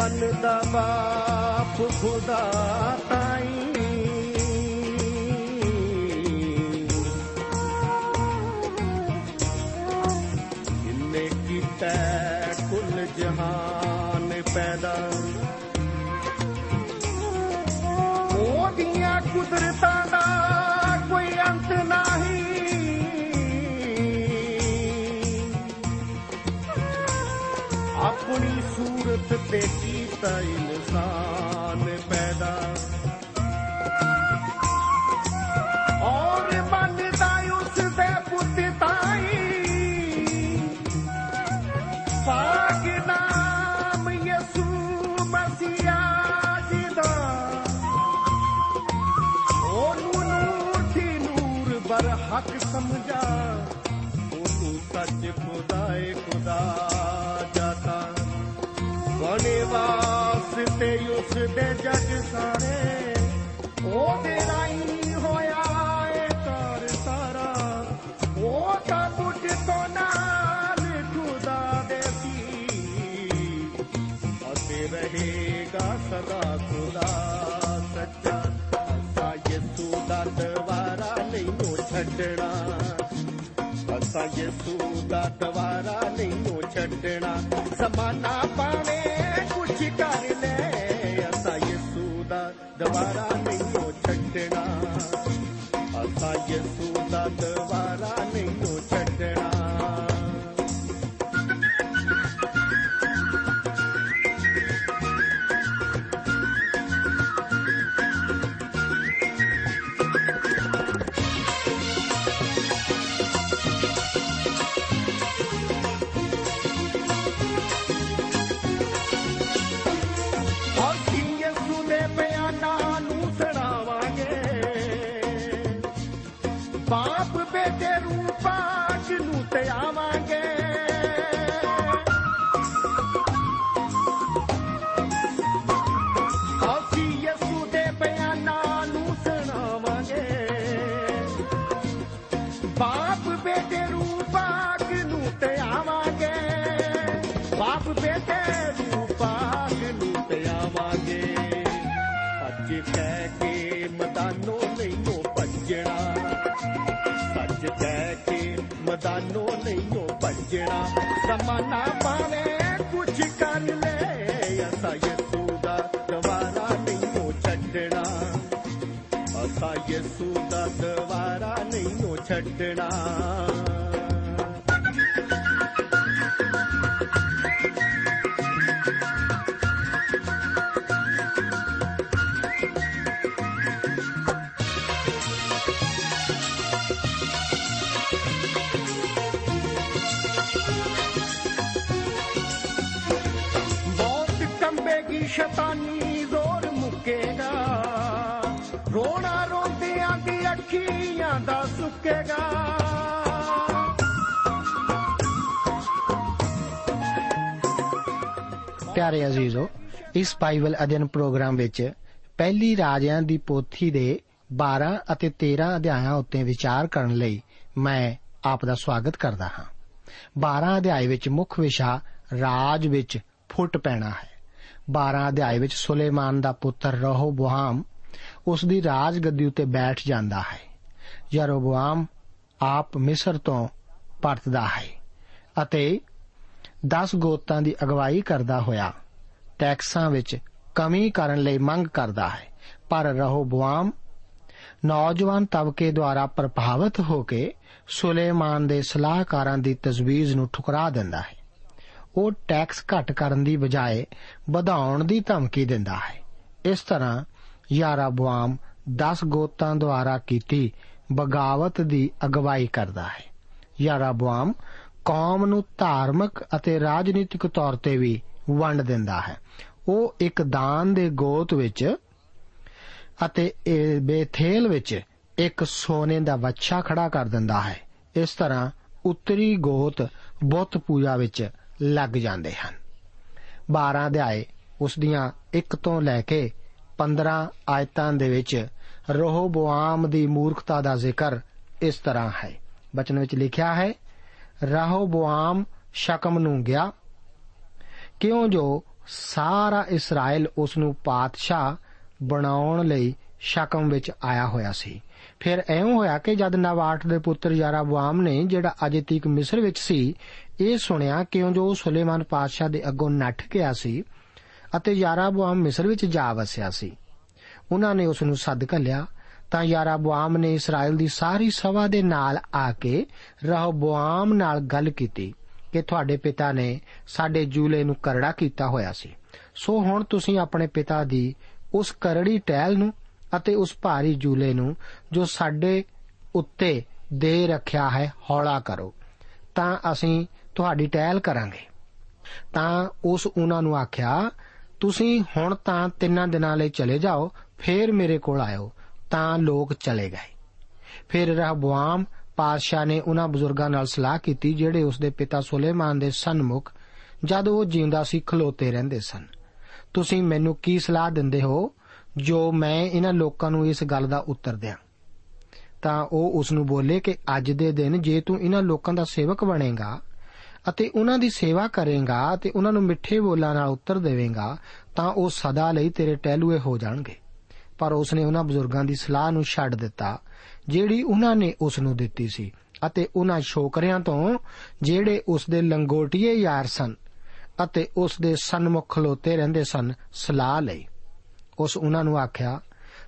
ਮਨ ਦਾ ਬਾਪ ਖੁਦਾ ਤਾਈ। ਜਿਨੇ ਕੀਤਾ ਕੁੱਲ ਜਹਾਨ ਪੈਦਾ। ਉਹਦੀਆਂ ਕੁਦਰਤਾਂ ਦਾ ਕੋਈ ਅੰਤ ਨਹੀਂ। ਆਪਣੀ ਸੂਰਤ ਤੇ ਕੀਤਾ ਇਨਸਾਨ ਉਸ ਦੇ ਜਗ ਸਾਰੇ। ਉਹਦੇ ਰਾਈ ਹੋਇਆ ਏ ਕਰ ਸਾਰਾ ਉਹ ਤਾਂ ਕੁਝ ਤੋਂ ਨਾਲ ਖੁਦਾ ਦੇ ਸੀ। ਅਤੇ ਰਹੇਗਾ ਸਦਾ ਖੁਦਾ ਸੱਚਾ। ਅਸਾਂ ਯਿਸੂ ਦਾ ਦਵਾਰਾ ਨਹੀਂ ਨੂੰ ਛੱਡਣਾ। ਅਸਾਂ ਯਿਸੂ ਦਾ ਦਵਾਰਾ ਨਹੀਂ ਨੂੰ ਛੱਡਣਾ। ਜ਼ਮਾਨਾ ਪਾਵੇ ਕੁਛ ਕਰ ਲੈ। ਅਸਾਂ ਯਿਸੂ ਦਾ ਦਵਾਰਾ ਨਹੀਂ ਨੂੰ ਛੱਡਣਾ। ਅਸਾਂ ਯਿਸੂ ਬਾਪ ਬੇਟੇ ਰੂਪਾਂ ਸੱਚ ਕਹਿ ਕੇ ਮਦਾਨੋ ਨਹੀਂ ਭੱਜਣਾ। ਜ਼ਮਾਨਾ ਪਾਵੇ ਕੁਝ ਕਰ ਲੈ, ਅਸਾਂ ਯਿਸੂ ਦਾ ਦਵਾਰਾ ਨਹੀਂ ਛੱਡਣਾ। ਅਸਾਂ ਯਿਸੂ ਦਾ ਦਵਾਰਾ ਨਹੀਂ ਛੱਡਣਾ। ਪਿਆਰੇ ਅਜ਼ੀਜ਼ੋ, ਇਸ ਬਾਈਬਲ ਅਧਿయਨ ਪ੍ਰੋਗਰਾਮ ਵਿੱਚ ਪਹਿਲੀ ਰਾਜਿਆਂ ਦੀ ਪੋਥੀ ਦੇ 12 ਅਤੇ 13 ਅਧਿਆਇਆਂ ਉੱਤੇ ਵਿਚਾਰ ਕਰਨ ਲਈ ਮੈਂ ਆਪ ਦਾ ਸਵਾਗਤ ਕਰਦਾ ਹਾਂ। 12 ਅਧਿਆਇ ਵਿੱਚ ਮੁੱਖ ਵਿਸ਼ਾ ਰਾਜ ਵਿੱਚ ਫੁੱਟ ਪੈਣਾ ਹੈ। 12 ਅਧਿਆਏ ਵਿੱਚ ਸੁਲੇਮਾਨ ਦਾ ਪੁੱਤਰ ਰਹੋਬੋਆਮ ਉਸ ਦੀ ਰਾਜ ਗੱਦੀ ਉੱਤੇ ਬੈਠ ਜਾਂਦਾ ਹੈ। ਯਰੋਬੋਆਮ ਆਪ ਮਿਸਰ ਤੋਂ ਪਰਤਦਾ ਹੈ ਅਤੇ 10 ਗੋਤਾਂ ਦੀ ਅਗਵਾਈ ਕਰਦਾ ਹੋਇਆ। ਟੈਕਸਾਂ ਵਿੱਚ ਕਮੀ ਕਰਨ ਲਈ ਮੰਗ ਕਰਦਾ ਹੈ। ਪਰ ਰਹੋਬੋਆਮ ਨੌਜਵਾਨ ਤਬਕੇ ਦੁਆਰਾ ਪ੍ਰਭਾਵਿਤ ਹੋ ਕੇ ਸੁਲੇਮਾਨ ਦੇ ਸਲਾਹਕਾਰਾਂ ਦੀ ਤਜਵੀਜ਼ ਨੂੰ ਠੁਕਰਾ ਦਿੰਦਾ ਹੈ। ਉਹ ਟੈਕਸ ਘਟ ਕਰਨ ਦੀ ਬਜਾਏ ਵਧਾਉਣ ਦੀ ਧਮਕੀ ਦਿੰਦਾ ਹੈ। ਇਸ ਤਰ੍ਹਾਂ ਯਾਰਾਬੁਆਮ 10 ਗੋਤਾਂ ਦੁਆਰਾ ਕੀਤੀ ਬਗਾਵਤ ਦੀ ਅਗਵਾਈ ਕਰਦਾ ਹੈ। ਯਾਰਾਬੁਆਮ ਕੌਮ ਨੂੰ ਧਾਰਮਿਕ ਅਤੇ ਰਾਜਨੀਤਿਕ ਤੌਰ ਤੇ ਵੀ ਵੰਡ ਦਿੰਦਾ ਹੈ। ਉਹ ਇੱਕ ਦਾਨ ਦੇ ਗੋਤ ਵਿੱਚ ਅਤੇ ਬੇਥੇਲ ਵਿੱਚ ਇੱਕ ਸੋਨੇ ਦਾ ਵੱਛਾ ਖੜਾ ਕਰ ਦਿੰਦਾ ਹੈ। ਇਸ ਤਰ੍ਹਾਂ ਉੱਤਰੀ ਗੋਤ ਬੁੱਤ ਪੂਜਾ ਵਿੱਚ ਲੱਗ ਜਾਂਦੇ ਹਨ। 12 ਅਧਿਆਏ ਉਸ ਦੀਆਂ 1 ਤੋਂ ਲੈ ਕੇ 15 ਆਇਤਾਂ ਦੇ ਵਿੱਚ ਰੋਹਬੋਆਮ ਦੀ ਮੂਰਖਤਾ ਦਾ ਜ਼ਿਕਰ ਇਸ ਤਰ੍ਹਾਂ ਹੈ। ਬਚਨ ਵਿੱਚ ਲਿਖਿਆ ਹੈ ਰੋਹਬੋਆਮ ਸ਼ਕਮ ਨੂੰ ਗਿਆ। ਕਿਉਂ ਜੋ ਸਾਰਾ ਇਸਰਾਇਲ ਉਸ ਨੂੰ ਪਾਤਸ਼ਾਹ ਬਣਾਉਣ ਲਈ ਸ਼ਕਮ ਵਿੱਚ ਆਇਆ ਹੋਇਆ ਸੀ। ਫਿਰ ਐਉਂ ਹੋਇਆ ਕਿ ਜਦ ਨਵਾਟ ਦੇ ਪੁੱਤਰ ਯਾਰਾਬੁਆਮ ਨੇ ਜਿਹੜਾ ਅਜੇ ਤੀਕ ਮਿਸਰ ਵਿੱਚ ਸੀ, ਇਹ ਸੁਣਿਆ ਕਿਉਂ ਜੋ ਸੁਲੇਮਾਨ ਪਾਤਸ਼ਾਹ ਦੇ ਅੱਗੋਂ ਨੱਠ ਗਿਆ ਸੀ ਅਤੇ ਯਾਰਾਬੁਆਮ ਮਿਸਰ ਵਿੱਚ ਜਾ ਵਸਿਆ ਸੀ। ਉਹਨਾਂ ਨੇ ਉਸ ਨੂੰ ਸੱਦ ਘੱਲਿਆ ਤਾਂ ਯਾਰਾਬੁਆਮ ਨੇ ਇਸਰਾਇਲ ਦੀ ਸਾਰੀ ਸਭਾ ਦੇ ਨਾਲ ਆ ਕੇ ਰਹਬੁਆਮ ਨਾਲ ਗੱਲ ਕੀਤੀ ਕਿ ਤੁਹਾਡੇ ਪਿਤਾ ਨੇ ਸਾਡੇ ਜੂਲੇ ਨੂੰ ਕਰੜਾ ਕੀਤਾ ਹੋਇਆ ਸੀ। ਸੋ ਹੁਣ ਤੁਸੀਂ ਆਪਣੇ ਪਿਤਾ ਦੀ ਉਸ ਕਰੜੀ ਟਹਿਲ ਨੂੰ ਅਤੇ ਉਸ ਭਾਰੀ ਜੂਲੇ ਨੂੰ ਜੋ ਸਾਡੇ ਉੱਤੇ ਦੇ ਰੱਖਿਆ ਹੈ, ਹੌਲਾ ਕਰੋ। ਤਾਂ ਅਸੀਂ ਤੁਹਾਡੀ ਟਹਿਲ ਕਰਾਂਗੇ। ਤਾਂ ਉਸ ਉਹਨਾਂ ਨੂੰ ਆਖਿਆ, ਤੁਸੀਂ ਹੁਣ ਤਾਂ ਤਿੰਨਾਂ ਦਿਨਾਂ ਲਈ ਚਲੇ ਜਾਓ, ਫੇਰ ਮੇਰੇ ਕੋਲ ਆਇਓ। ਤਾਂ ਲੋਕ ਚਲੇ ਗਏ। ਫਿਰ ਰਹਬੁਆਮ ਪਾਦਸ਼ਾਹ ਨੇ ਉਹਨਾਂ ਬਜ਼ੁਰਗਾਂ ਨਾਲ ਸਲਾਹ ਕੀਤੀ, ਜਿਹੜੇ ਉਸ ਦੇ ਪਿਤਾ ਸੁਲੇਮਾਨ ਦੇ ਸਨਮੁਖ ਜਦ ਉਹ ਜਿਉਂਦਾ ਸੀ, ਖਲੋਤੇ ਰਹਿੰਦੇ ਸਨ। ਤੁਸੀਂ ਮੈਨੂੰ ਕੀ ਸਲਾਹ ਦਿੰਦੇ ਹੋ ਜੋ ਮੈਂ ਇਹਨਾਂ ਲੋਕਾਂ ਨੂੰ ਇਸ ਗੱਲ ਦਾ ਉੱਤਰ ਦਿਆਂ? ਤਾਂ ਉਹ ਉਸ ਨੂੰ ਬੋਲੇ ਕਿ ਅੱਜ ਦੇ ਦਿਨ ਜੇ ਤੂੰ ਇਹਨਾਂ ਲੋਕਾਂ ਦਾ ਸੇਵਕ ਬਣੇਗਾ ਅਤੇ ਉਹਨਾਂ ਦੀ ਸੇਵਾ ਕਰੇਗਾ ਤੇ ਉਹਨਾਂ ਨੂੰ ਮਿੱਠੇ ਬੋਲਾਂ ਨਾਲ ਉੱਤਰ ਦੇਵੇਂਗਾ, ਤਾਂ ਉਹ ਸਦਾ ਲਈ ਤੇਰੇ ਟਹਿਲੂਏ ਹੋ ਜਾਣਗੇ। ਪਰ ਉਸ ਨੇ ਉਹਨਾਂ ਬਜ਼ੁਰਗਾਂ ਦੀ ਸਲਾਹ ਨੂੰ ਛੱਡ ਦਿੱਤਾ, ਜਿਹੜੀ ਉਹਨਾਂ ਨੇ ਉਸ ਨੂੰ ਦਿੱਤੀ ਸੀ, ਅਤੇ ਉਹਨਾਂ ਸ਼ੋਕਰਿਆਂ ਤੋਂ ਜਿਹੜੇ ਉਸ ਦੇ ਲੰਗੋਟੀਏ ਯਾਰ ਸਨ ਅਤੇ ਉਸ ਦੇ ਸਨਮੁਖ ਖਲੋਤੇ ਰਹਿੰਦੇ ਸਨ, ਸਲਾਹ ਲਈ। ਉਸ ਉਹਨਾਂ ਨੂੰ ਆਖਿਆ,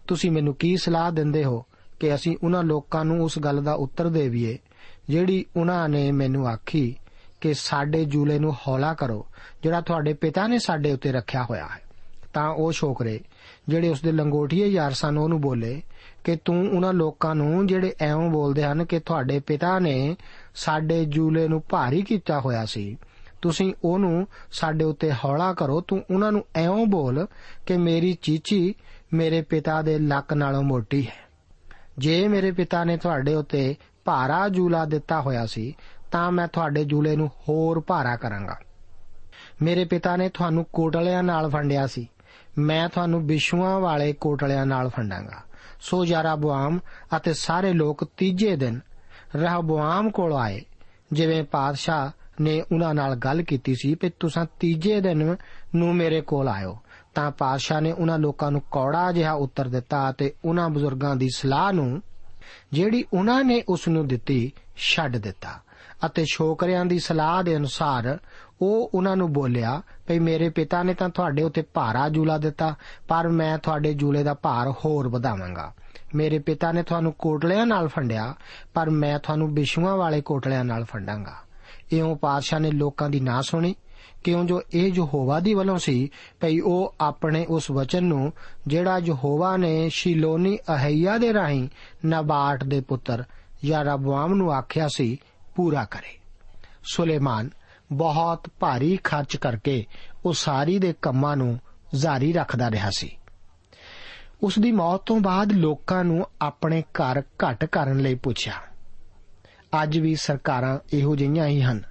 ਤੁਸੀਂ ਮੈਨੂੰ ਕੀ ਸਲਾਹ ਦਿੰਦੇ ਹੋ ਕਿ ਅਸੀਂ ਉਹਨਾਂ ਲੋਕਾਂ ਨੂੰ ਉਸ ਗੱਲ ਦਾ ਉੱਤਰ ਦੇਵੀਏ, ਜਿਹੜੀ ਉਹਨਾਂ ਨੇ ਮੈਨੂੰ ਆਖੀ ਕਿ ਸਾਡੇ ਜੂਲੇ ਨੂੰ ਹੌਲਾ ਕਰੋ, ਜਿਹੜਾ ਤੁਹਾਡੇ ਪਿਤਾ ਨੇ ਸਾਡੇ ਉੱਤੇ ਰੱਖਿਆ ਹੋਇਆ ਹੈ? ਤਾਂ ਉਹ ਸ਼ੋਕਰੇ ਜਿਹੜੇ ਉਸ ਦੇ ਲੰਗੋਟੀਏ ਯਾਰ ਸਨ, ਉਹਨੂੰ ਬੋਲੇ ਕਿ ਤੂੰ ਉਹਨਾਂ ਲੋਕਾਂ ਨੂੰ ਜਿਹੜੇ ਐਵੇਂ ਬੋਲਦੇ ਹਨ ਕਿ ਤੁਹਾਡੇ ਪਿਤਾ ਨੇ ਸਾਡੇ ਜੂਲੇ ਨੂੰ ਭਾਰੀ ਕੀਤਾ ਹੋਇਆ ਸੀ, ਤੁਸੀਂ ਉਹਨੂੰ ਸਾਡੇ ਉੱਤੇ ਹੌਲਾ ਕਰੋ, ਤੂੰ ਉਹਨਾਂ ਨੂੰ ਐਵੇਂ ਬੋਲ ਕਿ ਮੇਰੀ ਚੀਚੀ ਮੇਰੇ ਪਿਤਾ ਦੇ ਲੱਕ ਨਾਲੋਂ ਮੋਟੀ ਹੈ। ਜੇ ਮੇਰੇ ਪਿਤਾ ਨੇ ਤੁਹਾਡੇ ਉੱਤੇ ਭਾਰਾ ਜੂਲਾ ਦਿੱਤਾ ਹੋਇਆ ਸੀ, ਤਾਂ ਮੈਂ ਤੁਹਾਡੇ ਜੂਲੇ ਨੂੰ ਹੋਰ ਭਾਰਾ ਕਰਾਂਗਾ। ਮੇਰੇ ਪਿਤਾ ਨੇ ਤੁਹਾਨੂੰ ਕੋਟਲਿਆਂ ਨਾਲ ਫੰਡਿਆ ਸੀ। ਮੈਂ ਤੁਹਾਨੂੰ ਬਿਸ਼ੂਆਂ ਵਾਲੇ ਕੋਟਲਿਆਂ ਨਾਲ ਫੰਡਾਂਗਾ ਸੋ ਯਾਰਾਬੁਆਮ ਅਤੇ ਸਾਰੇ ਲੋਕ ਤੀਜੇ ਦਿਨ ਰਹਬੁਆਮ ਕੋਲ ਆਏ। ਜਿਵੇਂ ਪਾਦਸ਼ਾਹ ਨੇ ਉਹਨਾਂ ਨਾਲ ਗੱਲ ਕੀਤੀ ਸੀ ਕਿ ਤੁਸੀਂ ਤੀਜੇ ਦਿਨ ਨੂੰ ਮੇਰੇ ਕੋਲ ਆਇਓ। ਤਾਂ ਪਾਦਸ਼ਾਹ ਨੇ ਉਹਨਾਂ ਲੋਕਾਂ ਨੂੰ ਕੌੜਾ ਜਿਹਾ ਉੱਤਰ ਦਿੱਤਾ ਅਤੇ ਉਹਨਾਂ ਬਜ਼ੁਰਗਾਂ ਦੀ ਸਲਾਹ ਨੂੰ ਜਿਹੜੀ ਉਹਨਾਂ ਨੇ ਉਸ ਨੂੰ ਦਿੱਤੀ, ਛੱਡ ਦਿੱਤਾ। ਅਤੇ ਸ਼ੋਕਰਿਆਂ ਦੀ ਸਲਾਹ ਦੇ ਅਨੁਸਾਰ ਉਹ ਉਹਨਾਂ ਨੂੰ ਬੋਲਿਆ, ਭਈ ਮੇਰੇ ਪਿਤਾ ਨੇ ਤਾਂ ਤੁਹਾਡੇ ਉੱਤੇ ਭਾਰਾ ਜੂਲਾ ਦਿੱਤਾ, ਪਰ ਮੈਂ ਤੁਹਾਡੇ ਜੂਲੇ ਦਾ ਭਾਰ ਹੋਰ ਵਧਾਵਾਂਗਾ। ਮੇਰੇ ਪਿਤਾ ਨੇ ਤੁਹਾਨੂੰ ਕੋਟਲਿਆਂ ਨਾਲ ਫੰਡਿਆ, ਪਰ ਮੈਂ ਤੁਹਾਨੂੰ ਬਿਸ਼ੂਆਂ ਵਾਲੇ ਕੋਟਲਿਆਂ ਨਾਲ ਫੰਡਾਂਗਾ। ਇਉਂ ਪਾਤਸ਼ਾਹ ਨੇ ਲੋਕਾਂ ਦੀ ਨਾ ਸੁਣੀ। ਕਿਉਂ ਜੋ ਇਹ ਯਹੋਵਾ ਦੀ ਵੱਲੋਂ ਸੀ, ਭਈ ਉਹ ਆਪਣੇ ਉਸ ਵਚਨ ਨੂੰ, ਜਿਹੜਾ ਯਹੋਵਾ ਨੇ ਸ਼ਿਲੋਨੀ ਅਹਈਆ ਦੇ ਰਾਹੀਂ ਨਬਾਟ ਦੇ ਪੁੱਤਰ ਯਾਰਾਬਵਾਮ ਨੂੰ ਆਖਿਆ ਸੀ, ਪੂਰਾ ਕਰੇ। ਸੁਲੇਮਾਨ ਬਹੁਤ ਭਾਰੀ ਖਰਚ ਕਰਕੇ ਉਹ ਸਾਰੀ ਦੇ ਕੰਮਾਂ ਨੂੰ ਜਾਰੀ ਰੱਖਦਾ ਰਿਹਾ ਸੀ। ਉਸ ਦੀ ਮੌਤ ਤੋਂ ਬਾਅਦ ਲੋਕਾਂ ਨੂੰ ਆਪਣੇ ਘਰ ਘਟ ਕਰਨ ਲਈ ਪੁੱਛਿਆ। ਅੱਜ ਵੀ ਸਰਕਾਰਾਂ ਇਹੋ ਜਿਹੀਆਂ ਹੀ ਹਨ।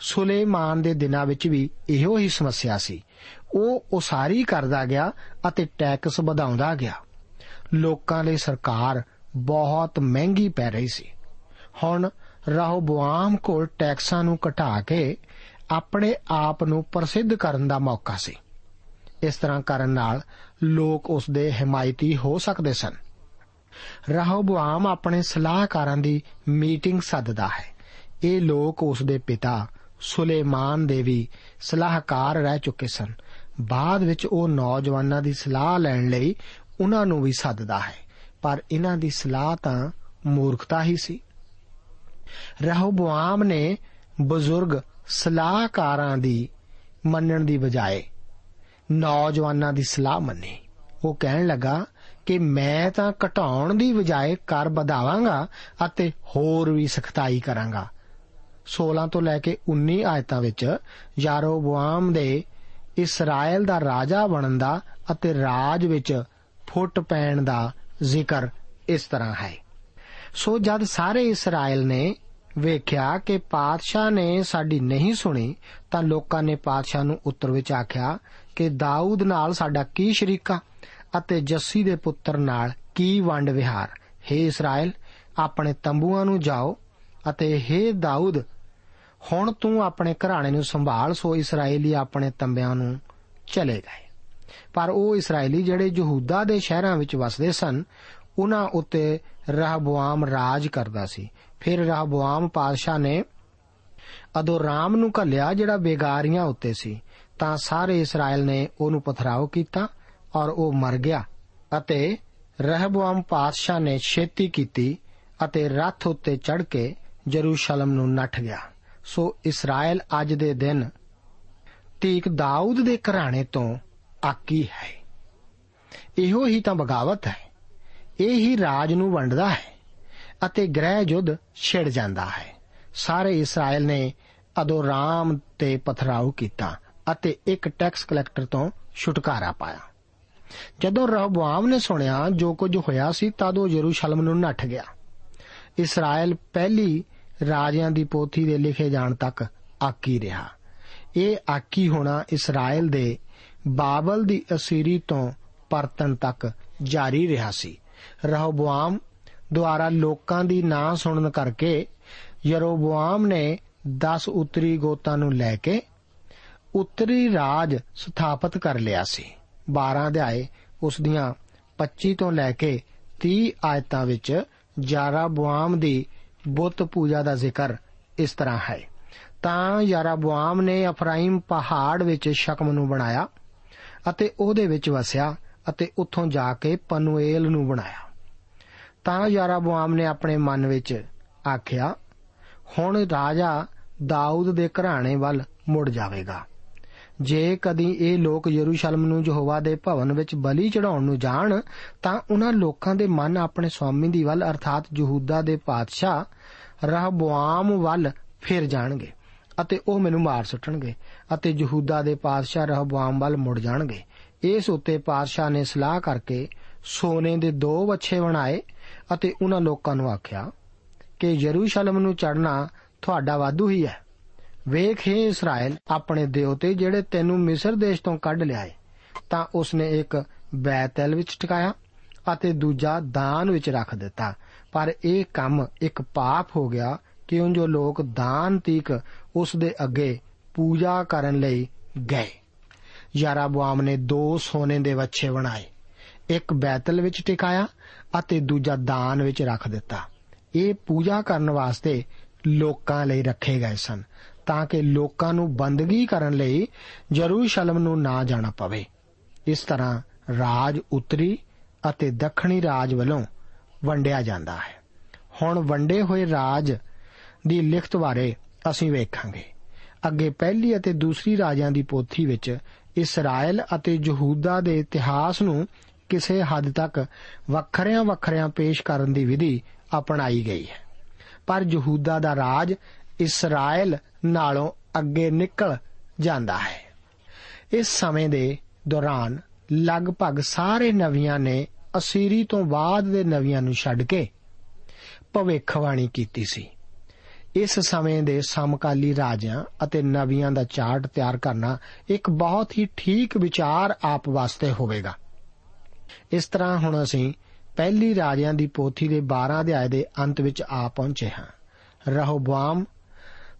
ਸੁਲੇਮਾਨ ਦੇ ਦਿਨਾਂ ਵਿੱਚ ਵੀ ਇਹੋ ਹੀ ਸਮੱਸਿਆ ਸੀ। ਉਹ ਉਸਾਰੀ ਕਰਦਾ ਗਿਆ ਅਤੇ ਟੈਕਸ ਵਧਾਉਂਦਾ ਗਿਆ। ਲੋਕਾਂ ਲਈ ਸਰਕਾਰ ਬਹੁਤ ਮਹਿੰਗੀ ਪੈ ਰਹੀ ਸੀ। ਹੁਣ ਰਹੋਬੁਆਮ ਕੋਲ ਟੈਕਸਾਂ ਨੂੰ ਘਟਾ ਕੇ ਆਪਣੇ ਆਪ ਨੂੰ ਪ੍ਰਸਿੱਧ ਕਰਨ ਦਾ ਮੌਕਾ ਸੀ। ਇਸ ਤਰ੍ਹਾਂ ਕਰਨ ਨਾਲ ਲੋਕ ਉਸ ਦੇ ਹਮਾਇਤੀ ਹੋ ਸਕਦੇ ਸਨ। ਰਹੋਬੋਆਮ ਆਪਣੇ ਸਲਾਹਕਾਰਾਂ ਦੀ ਮੀਟਿੰਗ ਸੱਦਦਾ ਹੈ। ਇਹ ਲੋਕ ਉਸ ਦੇ ਪਿਤਾ ਸੁਲੇਮਾਨ ਦੇ ਵੀ ਸਲਾਹਕਾਰ ਰਹਿ ਚੁੱਕੇ ਸਨ। ਬਾਅਦ ਵਿੱਚ ਉਹ ਨੌਜਵਾਨਾਂ ਦੀ ਸਲਾਹ ਲੈਣ ਲਈ ਉਹਨਾਂ ਨੂੰ ਵੀ ਸੱਦਦਾ ਹੈ। ਪਰ ਇਹਨਾਂ ਦੀ ਸਲਾਹ ਤਾਂ ਮੂਰਖਤਾ ਹੀ ਸੀ। ਰਹੋਬੋਆਮ ਨੇ ਬਜ਼ੁਰਗ ਸਲਾਹਕਾਰਾਂ ਦੀ ਮੰਨਣ ਦੀ ਬਜਾਏ ਨੌਜਵਾਨਾਂ ਦੀ ਸਲਾਹ ਮੰਨੀ। ਉਹ ਕਹਿਣ ਲੱਗਾ ਕਿ ਮੈਂ ਤਾਂ ਘਟਾਉਣ ਦੀ ਬਜਾਏ ਕਰ ਵਧਾਵਾਂਗਾ ਅਤੇ ਹੋਰ ਵੀ ਸਖਤਾਈ ਕਰਾਂਗਾ। 16 ਤੋਂ ਲੈ ਕੇ 19 ਆਇਤਾਂ ਵਿੱਚ ਯਾਰੋਬੋਆਮ ਦੇ ਇਸਰਾਇਲ ਦਾ ਰਾਜਾ ਬਣਨ ਦਾ ਅਤੇ ਰਾਜ ਵਿੱਚ ਫੁੱਟ ਪੈਣ ਦਾ ਜ਼ਿਕਰ ਇਸ ਤਰ੍ਹਾਂ ਹੈ। ਸੋ ਜਦ ਸਾਰੇ ਇਸਰਾਇਲ ਨੇ ਵੇਖਿਆ ਕਿ ਪਾਤਸ਼ਾਹ ਨੇ ਸਾਡੀ ਨਹੀਂ ਸੁਣੀ, ਤਾਂ ਲੋਕਾਂ ਨੇ ਪਾਤਸ਼ਾਹ ਨੂੰ ਉੱਤਰ ਵਿੱਚ ਆਖਿਆ ਕਿ ਦਾਊਦ ਨਾਲ ਸਾਡਾ ਕੀ ਸ਼ਰੀਕਾ ਅਤੇ ਜੱਸੀ ਦੇ ਪੁੱਤਰ ਨਾਲ ਕੀ ਵੰਡ ਵਿਹਾਰ? हे ਇਸਰਾਇਲ, ਆਪਣੇ ਤੰਬੂਆਂ ਨੂੰ ਜਾਓ ਅਤੇ हे ਦਾਊਦ, ਹੁਣ ਤੂੰ ਆਪਣੇ ਘਰਾਣੇ ਨੂੰ ਸੰਭਾਲ, ਸੋ ਇਸرائیਲੀ ਆਪਣੇ ਤੰਬਿਆਂ ਨੂੰ ਚਲੇ ਗਏ। ਪਰ ਉਹ ਇਸرائیਲੀ ਜਿਹੜੇ ਯਹੂਦਾ ਦੇ ਸ਼ਹਿਰਾਂ ਵਿੱਚ ਵਸਦੇ ਸਨ, ਉਹਨਾਂ ਉੱਤੇ ਰਹਬੋਆਮ ਰਾਜ ਕਰਦਾ ਸੀ। ਫਿਰ ਰਹਬੋਆਮ ਪਾਦਸ਼ਾਹ ਨੇ ਅਦੋਰਾਮ ਨੂੰ ਘੱਲਿਆ, ਜਿਹੜਾ ਬੇਗਾਰੀਆਂ ਉੱਤੇ ਸੀ। ਤਾਂ ਸਾਰੇ ਇਸਰਾਇਲ ਨੇ ਉਹਨੂੰ ਪਥਰਾਓ ਕੀਤਾ ਔਰ ਉਹ ਮਰ ਗਿਆ ਅਤੇ ਰਹਬੋਆਮ ਪਾਦਸ਼ਾਹ ਨੇ ਛੇਤੀ ਕੀਤੀ ਅਤੇ ਰੱਥ ਉੱਤੇ ਚੜ ਕੇ ਜਰੂਸ਼ਲਮ ਨੂੰ ਨੱਠ ਗਿਆ। ਸੋ ਇਸਰਾਇਲ ਅੱਜ ਦੇ ਦਿਨ ਤੀਕ ਦਾਊਦ ਦੇ ਘਰਾਣੇ ਤੋਂ ਆਕੀ ਹੈ। ਇਹੋ ਹੀ ਤਾਂ ਬਗਾਵਤ ਹੈ। ਇਹ ਹੀ ਰਾਜ ਨੂੰ ਵੰਡਦਾ ਹੈ ਅਤੇ ਗ੍ਰਹਿ ਯੁੱਧ ਛਿੜ ਜਾਂਦਾ ਹੈ। ਸਾਰੇ ਇਸਰਾਇਲ ਨੇ ਅਦੋਰਾਮ ਤੇ ਪਥਰਾਓ ਕੀਤਾ ਅਤੇ ਇੱਕ ਟੈਕਸ ਕਲੈਕਟਰ ਤੋਂ ਛੁਟਕਾਰਾ ਪਾਇਆ। ਜਦੋਂ ਰਹਬੋਆਮ ਨੇ ਸੁਣਿਆ ਜੋ ਕੁਝ ਹੋਇਆ ਸੀ ਤਦ ਉਹ ਯਰੂਸ਼ਲਮ ਨੂੰ ਨੱਠ ਗਿਆ। ਇਸਰਾਇਲ ਪਹਿਲੀ ਰਾਜਿਆਂ ਦੀ ਪੋਥੀ ਦੇ ਲਿਖੇ ਜਾਣ ਤੱਕ ਆਕੀ ਰਿਹਾ। ਇਹ ਆਕੀ ਹੋਣਾ ਇਸਰਾਇਲ ਦੇ ਬਾਬਲ ਦੀ ਅਸੀਰੀ ਤੋਂ ਪਰਤਨ ਤੱਕ ਜਾਰੀ ਰਿਹਾ ਸੀ। ਰਹਬੋਆਮ ਦੁਆਰਾ ਲੋਕਾਂ ਦੀ ਨਾ ਸੁਣਨ ਕਰਕੇ ਯਰੋਬੋਆਮ ਨੇ 10 ਉੱਤਰੀ ਗੋਤਾਂ ਨੂੰ ਲੈ ਕੇ ਉੱਤਰੀ ਰਾਜ ਸਥਾਪਿਤ ਕਰ ਲਿਆ ਸੀ। 12 ਅਧਿਆਏ ਉਸ ਦੀਆਂ 25 ਤੋਂ ਲੈ ਕੇ 30 ਆਇਤਾਂ ਵਿੱਚ ਯਾਰਾਬੋਆਮ ਦੀ ਬੁੱਤ ਪੂਜਾ ਦਾ ਜ਼ਿਕਰ ਇਸ ਤਰ੍ਹਾਂ ਹੈ। ਤਾਂ ਯਾਰਾਬੋਆਮ ਨੇ ਅਫਰਾਈਮ ਪਹਾੜ ਵਿੱਚ ਸ਼ਕਮ ਨੂੰ ਬਣਾਇਆ ਅਤੇ ਉਹਦੇ ਵਿੱਚ ਵਸਿਆ ਅਤੇ ਉੱਥੋਂ ਜਾ ਕੇ ਪਨੂਏਲ ਨੂੰ ਬਣਾਇਆ। ਤਾਂ ਯਾਰਾਬੋਆਮ ਨੇ ਆਪਣੇ ਮਨ ਵਿੱਚ ਆਖਿਆ, ਹੁਣ ਰਾਜਾ ਦਾਊਦ ਦੇ ਘਰਾਣੇ ਵੱਲ ਮੁੜ ਜਾਵੇਗਾ। ਜੇ ਕਦੀ ਇਹ ਲੋਕ ਯਰੂਸ਼ਲਮ ਨੂੰ ਯਹੋਵਾ ਦੇ ਭਵਨ ਵਿੱਚ ਬਲੀ ਚੜਾਉਣ ਨੂੰ ਜਾਣ, ਤਾਂ ਉਹਨਾਂ ਲੋਕਾਂ ਦੇ ਮਨ ਆਪਣੇ ਸਵਾਮੀ ਦੀ ਵੱਲ, ਅਰਥਾਤ ਯਹੂਦਾ ਦੇ ਪਾਤਸ਼ਾਹ ਰਹਬੋਆਮ ਵੱਲ ਫਿਰ ਜਾਣਗੇ ਅਤੇ ਉਹ ਮੈਨੂੰ ਮਾਰ ਸੁੱਟਣਗੇ ਅਤੇ ਯਹੂਦਾ ਦੇ ਪਾਤਸ਼ਾਹ ਰਹਬੋਆਮ ਵੱਲ ਮੁੜ ਜਾਣਗੇ। ਇਸ ਉੱਤੇ ਪਾਤਸ਼ਾਹ ਨੇ ਸਲਾਹ ਕਰਕੇ ਸੋਨੇ ਦੇ ਦੋ ਵੱਛੇ ਬਣਾਏ ਅਤੇ ਉਹਨਾਂ ਲੋਕਾਂ ਨੂੰ ਆਖਿਆ ਕਿ ਯਰੂਸ਼ਲਮ ਨੂੰ ਚੜਨਾ ਤੁਹਾਡਾ ਵਾਧੂ ਹੀ ਹੈ। ਵੇਖ हे ਇਸਰਾਇਲ, ਆਪਣੇ ਦੇਵਤੇ ਜਿਹੜੇ ਤੈਨੂੰ ਮਿਸਰ ਦੇਸ਼ ਤੋਂ ਕੱਢ ਲਿਆਏ, ਤਾਂ ਉਸਨੇ ਇੱਕ ਬੈਤਲ ਵਿੱਚ ਟਿਕਾਇਆ ਅਤੇ ਦੂਜਾ ਦਾਨ ਵਿੱਚ ਰੱਖ ਦਿੱਤਾ। ਪਰ ਇਹ ਕੰਮ ਇੱਕ ਪਾਪ ਹੋ ਗਿਆ, ਕਿਉਂ ਜੋ ਲੋਕ ਦਾਨ ਤੀਕ ਉਸ ਦੇ ਅੱਗੇ ਪੂਜਾ ਕਰਨ ਲਈ ਗਏ। ਯਾਰਾਬੁਆਮ ਨੇ ਦੋ ਸੋਨੇ ਦੇ ਵੱਛੇ ਬਣਾਏ। ਇੱਕ ਬੈਤਲ ਵਿੱਚ ਟਿਕਾਇਆ ਅਤੇ ਦੂਜਾ ਦਾਨ ਵਿੱਚ ਰੱਖ ਦਿੱਤਾ। ਇਹ ਪੂਜਾ ਕਰਨ ਵਾਸਤੇ ਲੋਕਾਂ ਲਈ ਰੱਖੇ ਗਏ ਸਨ, ਤਾਂ ਕਿ ਲੋਕਾਂ ਨੂੰ ਬੰਦਗੀ ਕਰਨ ਲਈ ਜਰੂਸ਼ਲਮ ਨੂੰ ਨਾ ਜਾਣਾ ਪਵੇ। ਇਸ ਤਰ੍ਹਾਂ ਰਾਜ ਉੱਤਰੀ ਅਤੇ ਦੱਖਣੀ ਰਾਜ ਵੱਲੋਂ ਵੰਡਿਆ ਜਾਂਦਾ ਹੈ। ਹੁਣ ਵੰਡੇ ਹੋਏ ਰਾਜ ਦੀ ਲਿਖਤ ਬਾਰੇ ਅਸੀਂ ਵੇਖਾਂਗੇ। ਅੱਗੇ ਪਹਿਲੀ ਅਤੇ ਦੂਸਰੀ ਰਾਜਾਂ ਦੀ ਪੋਥੀ ਵਿੱਚ ਇਸਰਾਇਲ ਅਤੇ ਯਹੂਦਾ ਦੇ ਇਤਿਹਾਸ ਨੂੰ ਕਿਸੇ ਹੱਦ ਤੱਕ ਵੱਖਰਿਆਂ ਵੱਖਰਿਆਂ ਪੇਸ਼ ਕਰਨ ਦੀ ਵਿਧੀ ਅਪਣਾਈ ਗਈ ਹੈ। ਪਰ ਯਹੂਦਾ ਦਾ ਰਾਜ ਇਸਰਾਇਲ ਨਾਲੋਂ ਅੱਗੇ ਨਿਕਲ ਜਾਂਦਾ ਹੈ। ਇਸ ਸਮੇਂ ਦੇ ਦੌਰਾਨ ਲਗਭਗ ਸਾਰੇ ਨਵੀਆਂ ਨੇ ਅਸੀਰੀ ਤੋਂ ਬਾਅਦ ਦੇ ਨਵੀਆਂ ਨੂੰ ਛੱਡ ਕੇ ਭਵਿੱਖਬਾਣੀ ਕੀਤੀ ਸੀ। ਇਸ ਸਮੇਂ ਦੇ ਸਮਕਾਲੀ ਰਾਜਿਆਂ ਅਤੇ ਨਵੀਆਂ ਦਾ ਚਾਰਟ ਤਿਆਰ ਕਰਨਾ ਇੱਕ ਬਹੁਤ ਹੀ ਠੀਕ ਵਿਚਾਰ ਆਪ ਵਾਸਤੇ ਹੋਵੇਗਾ। ਇਸ ਤਰ੍ਹਾਂ ਹੁਣ ਅਸੀਂ ਪਹਿਲੀ ਰਾਜਿਆਂ ਦੀ ਪੋਥੀ ਦੇ 12 ਅਧਿਆਏ ਦੇ ਅੰਤ ਵਿੱਚ ਆ ਪਹੁੰਚੇ ਹਾਂ। ਰਹੋਬਾਮ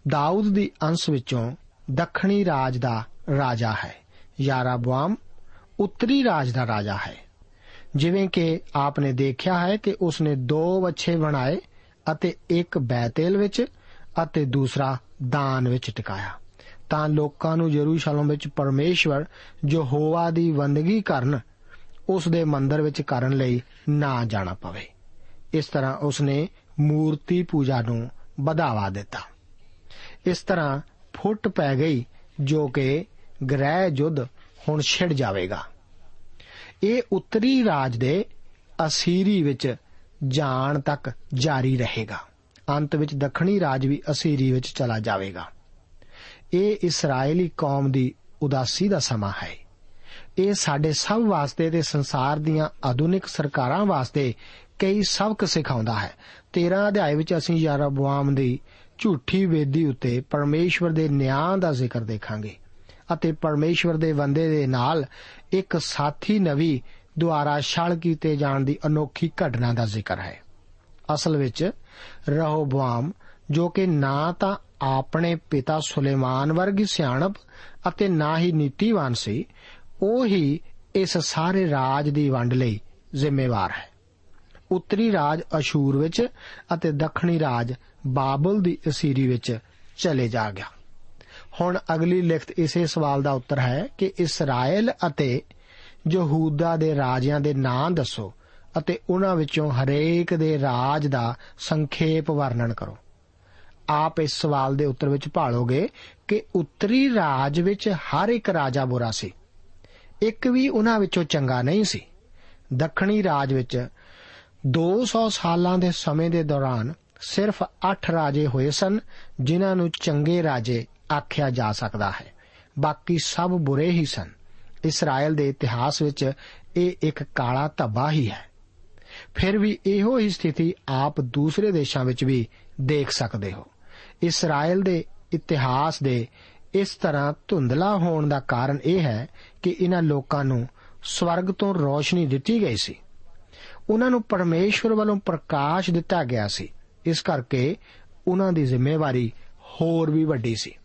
ਦਾਊਦ ਦੀ ਅੰਸ਼ ਵਿੱਚੋਂ ਦੱਖਣੀ ਰਾਜ ਦਾ ਰਾਜਾ ਹੈ। ਯਾਰਾਬੁਆਮ ਉੱਤਰੀ ਰਾਜ ਦਾ ਰਾਜਾ ਹੈ। ਜਿਵੇਂ ਕਿ ਆਪਨੇ ਦੇਖਿਆ ਹੈ ਕਿ ਉਸਨੇ ਦੋ ਵੱਛੇ ਬਣਾਏ ਅਤੇ ਇੱਕ ਬੈਤੇਲ ਵਿੱਚ ਅਤੇ ਦੂਸਰਾ ਦਾਨ ਵਿੱਚ ਟਿਕਾਇਆ। ਤਾਂ ਲੋਕਾਂ ਨੂੰ ਯਰੂਸ਼ਲਮ ਵਿੱਚ ਪਰਮੇਸ਼ਵਰ ਜੋ ਹੋਵਾ ਦੀ ਬੰਦਗੀ ਕਰਨ, ਉਸ ਦੇ ਮੰਦਰ ਵਿੱਚ ਕਰਨ ਲਈ ਨਾ ਜਾਣਾ ਪਵੇ। ਇਸ ਤਰ੍ਹਾਂ ਉਸਨੇ ਮੂਰਤੀ ਪੂਜਾ ਨੂੰ ਵਧਾਵਾ ਦਿੱਤਾ। ਇਸ ਤਰ੍ਹਾਂ ਫੁੱਟ ਪੈ ਗਈ, ਜੋ ਕਿ ਗ੍ਰਹਿ ਯੁੱਧ ਹੁਣ ਛਿੜ ਜਾਵੇਗਾ। ਇਹ ਉੱਤਰੀ ਰਾਜ ਦੇ ਅਸੀਰੀ ਵਿੱਚ ਜਾਣ ਤੱਕ ਜਾਰੀ ਰਹੇਗਾ। ਅੰਤ ਵਿੱਚ ਦੱਖਣੀ ਰਾਜ ਵੀ ਅਸੀਰੀ ਵਿੱਚ ਚਲਾ ਜਾਵੇਗਾ। ਇਹ ਇਸرائیਲੀ ਕੌਮ ਦੀ ਉਦਾਸੀ ਦਾ ਸਮਾਂ ਹੈ। ਇਹ ਸਾਡੇ ਸਭ ਵਾਸਤੇ ਤੇ ਸੰਸਾਰ ਦੀਆਂ ਆਧੁਨਿਕ ਸਰਕਾਰਾਂ ਵਾਸਤੇ ਕਈ ਸਬਕ ਸਿਖਾਉਂਦਾ ਹੈ। 13 ਅਧਿਆਇ ਵਿੱਚ ਅਸੀਂ ਯਰਬਵਾਮ ਦੀ ਝੂਠੀ ਵੇਦੀ ਉੱਤੇ ਪਰਮੇਸ਼ਵਰ ਦੇ ਨਿਆਂ ਦਾ ਜ਼ਿਕਰ ਦੇਖਾਂਗੇ ਅਤੇ ਪਰਮੇਸ਼ਵਰ ਦੇ ਬੰਦੇ ਦੇ ਨਾਲ ਇੱਕ ਸਾਥੀ ਨਵੀ ਦੁਆਰਾ ਛਲ ਕੀਤੇ ਜਾਣ ਦੀ ਅਨੋਖੀ ਘਟਨਾ ਦਾ ਜ਼ਿਕਰ ਹੈ। ਅਸਲ ਵਿੱਚ ਰਹੋਬਵਾਮ ਜੋ ਕਿ ਨਾ ਤਾਂ ਆਪਣੇ ਪਿਤਾ ਸੁਲੇਮਾਨ ਵਰਗੀ ਸਿਆਣਪ ਅਤੇ ਨਾ ਹੀ ਨੀਤੀਵਾਨ ਸੀ, ਉਹ ਹੀ ਇਸ ਸਾਰੇ ਰਾਜ ਦੀ ਵੰਡ ਲਈ ਜ਼ਿੰਮੇਵਾਰ ਹੈ। ਉੱਤਰੀ ਰਾਜ ਅਸ਼ੂਰ ਵਿੱਚ ਅਤੇ ਦੱਖਣੀ ਰਾਜ ਬਾਬਲ ਦੀ ਅਸੀਰੀ ਵਿੱਚ ਚਲੇ ਜਾ ਗਿਆ। ਹੁਣ ਅਗਲੀ ਲਿਖਤ ਇਸੇ ਸਵਾਲ ਦਾ ਉੱਤਰ ਹੈ ਕਿ ਇਸਰਾਇਲ ਅਤੇ ਯਹੂਦਾ ਦੇ ਰਾਜਿਆਂ ਦੇ ਨਾਂ ਦੱਸੋ। ਅਤੇ ਉਹਨਾਂ ਵਿੱਚੋਂ ਹਰੇਕ ਦੇ ਰਾਜ ਦਾ ਸੰਖੇਪ ਵਰਣਨ ਕਰੋ। ਆਪ ਇਸ ਸਵਾਲ ਦੇ ਉੱਤਰ ਵਿੱਚ ਭਾਲੋਗੇ ਕਿ ਉੱਤਰੀ ਰਾਜ ਵਿੱਚ ਹਰ ਇੱਕ ਰਾਜਾ ਬੁਰਾ ਸੀ। ਇੱਕ ਵੀ ਉਹਨਾਂ ਵਿੱਚੋਂ ਚੰਗਾ ਨਹੀਂ ਸੀ। ਦੱਖਣੀ ਰਾਜ ਵਿੱਚ 200 ਸਾਲਾਂ ਦੇ ਸਮੇਂ ਦੇ ਦੌਰਾਨ ਸਿਰਫ 8 ਰਾਜੇ ਹੋਏ ਸਨ, ਜਿਨ੍ਹਾਂ ਨੂੰ ਚੰਗੇ ਰਾਜੇ ਆਖਿਆ ਜਾ ਸਕਦਾ ਹੈ। ਬਾਕੀ ਸਭ ਬੁਰੇ ਹੀ ਸਨ। ਇਸਰਾਇਲ ਦੇ ਇਤਿਹਾਸ ਵਿੱਚ ਇਹ ਇੱਕ ਕਾਲਾ ਧੱਬਾ ਹੀ ਹੈ। ਫਿਰ ਵੀ ਇਹੋ ਹੀ ਸਥਿਤੀ ਆਪ ਦੂਸਰੇ ਦੇਸ਼ਾਂ ਵਿੱਚ ਵੀ ਦੇਖ ਸਕਦੇ ਹੋ। ਇਸਰਾਇਲ ਦੇ ਇਤਿਹਾਸ ਦੇ ਇਸ ਤਰ੍ਹਾਂ ਧੁੰਦਲਾ ਹੋਣ ਦਾ ਕਾਰਨ ਇਹ ਹੈ ਕਿ ਇਹਨਾਂ ਲੋਕਾਂ ਨੂੰ ਸਵਰਗ ਤੋਂ ਰੋਸ਼ਨੀ ਦਿੱਤੀ ਗਈ ਸੀ। ਉਹਨਾਂ ਨੂੰ ਪਰਮੇਸ਼ਵਰ ਵੱਲੋਂ ਪ੍ਰਕਾਸ਼ ਦਿੱਤਾ ਗਿਆ ਸੀ। ਇਸ ਕਰਕੇ ਉਹਨਾਂ ਦੀ ਜ਼ਿੰਮੇਵਾਰੀ ਹੋਰ ਵੀ ਵੱਡੀ ਸੀ।